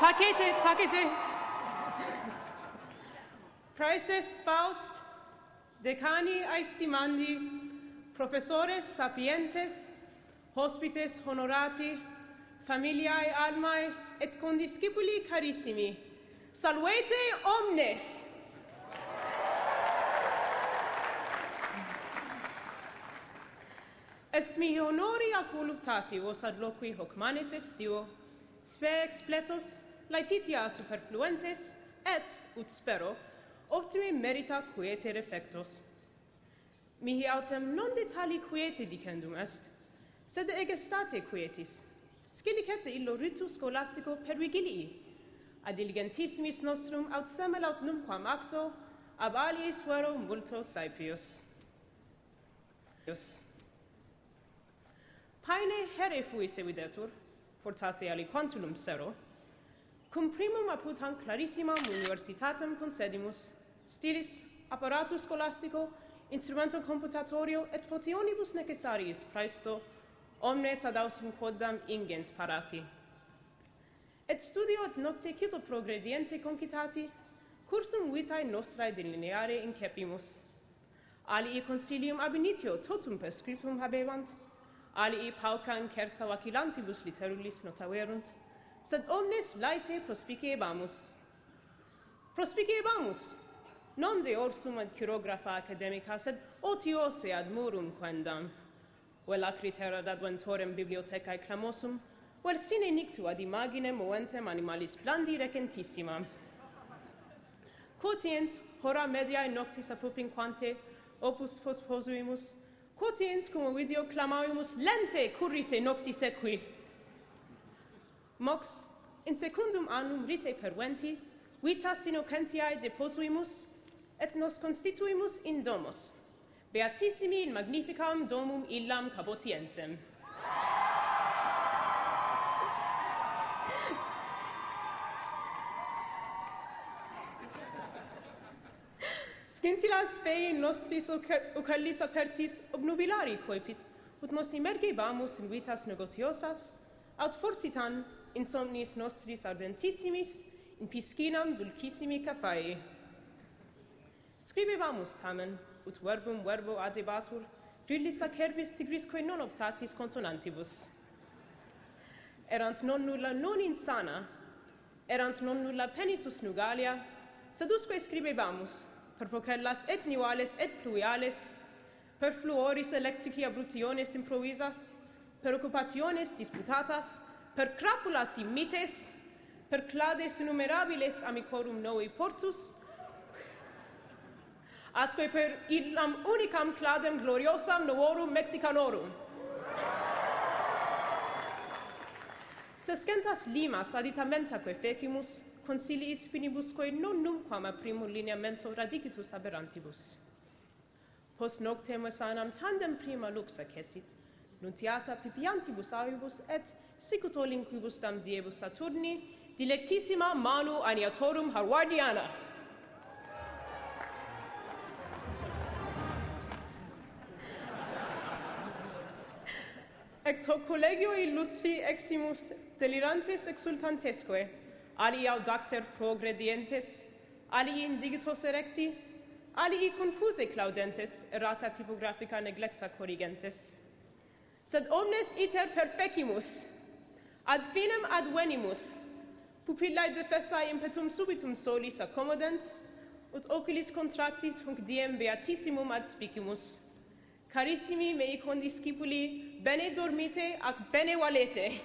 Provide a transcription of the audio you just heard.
Tacete, tacete. Praeses Faust, decani aestimandi, professores sapientes, hospites honorati, familiae almae et condiscipuli carissimi, saluete omnes! Est mi honori acoluptati vos ad loqui hoc manifestio, spe expletos laetitia superfluentes et ut spero optime merita quiete refectos. Mihi autem non detali quiete dicendum est sed ege state quietis scilicet illo ritu scholastico per vigilii ad diligentissimis nostrum aut semel aut numquam acto ab aliis vero multo saepius Paine here fui sevidetur, fortasse ali quantulum sero, Cum primum aputam clarissimam universitatem concedimus, stilis, apparatus scholastico, instrumentum computatorio et potionibus necessariis praesto omnes ad ausum quoddam ingens parati. Et studio et nocte cito progrediente concitati, cursum vitae nostrae delineare incepimus. Alii consilium ab initio totum per scriptum habebant, alii pauca incerta vacilantibus literulis notaverunt, sed omnes laite prospiciebamus. Prospiciebamus, non de orsum ad chirographa academica, sed otiose ad murum quendam. Vel acriterad adventorem bibliothecae clamosum, vel sine nictu ad imaginem moventem animalis plandi recentissima. Quotiens hora mediae noctis apupinquante opus posposuimus, quotiens cum video clamavimus lente currite noctis equi mox in secundum annum rite perventi vitas innocentiae deposuimus et nos constituimus in domos. Beatissimi in magnificam domum illam cabotiensem Scintillas fei nostris ocellis apertis obnubilari coepit, ut nos immergebamus in vitas negotiosas, aut forsitan insomnis nostris ardentissimis, in piscinam dulcissimi cafae. Scribebamus tamen, ut verbum verbo adebatur, grillis acerbis tigrisque non optatis consonantibus. Erant non nulla non insana, erant non nulla penitus nugalia, sed usque scribevamus, per procellas et nivales et pluviales, per fluoris electrici abrutiones improvisas, per occupationes disputatas, per crapulas imites, per clades innumerabiles amicorum novi portus, atque per illam unicam cladem gloriosam novorum Mexicanorum. Sescentas limas aditamentaque fecimus, consiliis finibusque non numquam a primum lineamento radicitus aberrantibus. Post noctem sanam tandem prima luxa cesit, nuntiata pipiantibus avibus et sicut ol incubus tam diebus Saturni, dilectissima manu aniatorum Harwardiana. Ex hoc collegio illustri eximus delirantes exultantesque, alii audacter progredientes, alii indigitos erecti, alii confuse claudentes, errata typographica neglecta corrigentes. Sed omnes iter perfecimus, Ad finem advenimus, pupillae defessae impetum subitum solis accommodent, ut oculis contractis hunc diem beatissimum ad spicimus. Carissimi mei condiscipuli, bene dormite ac bene valete.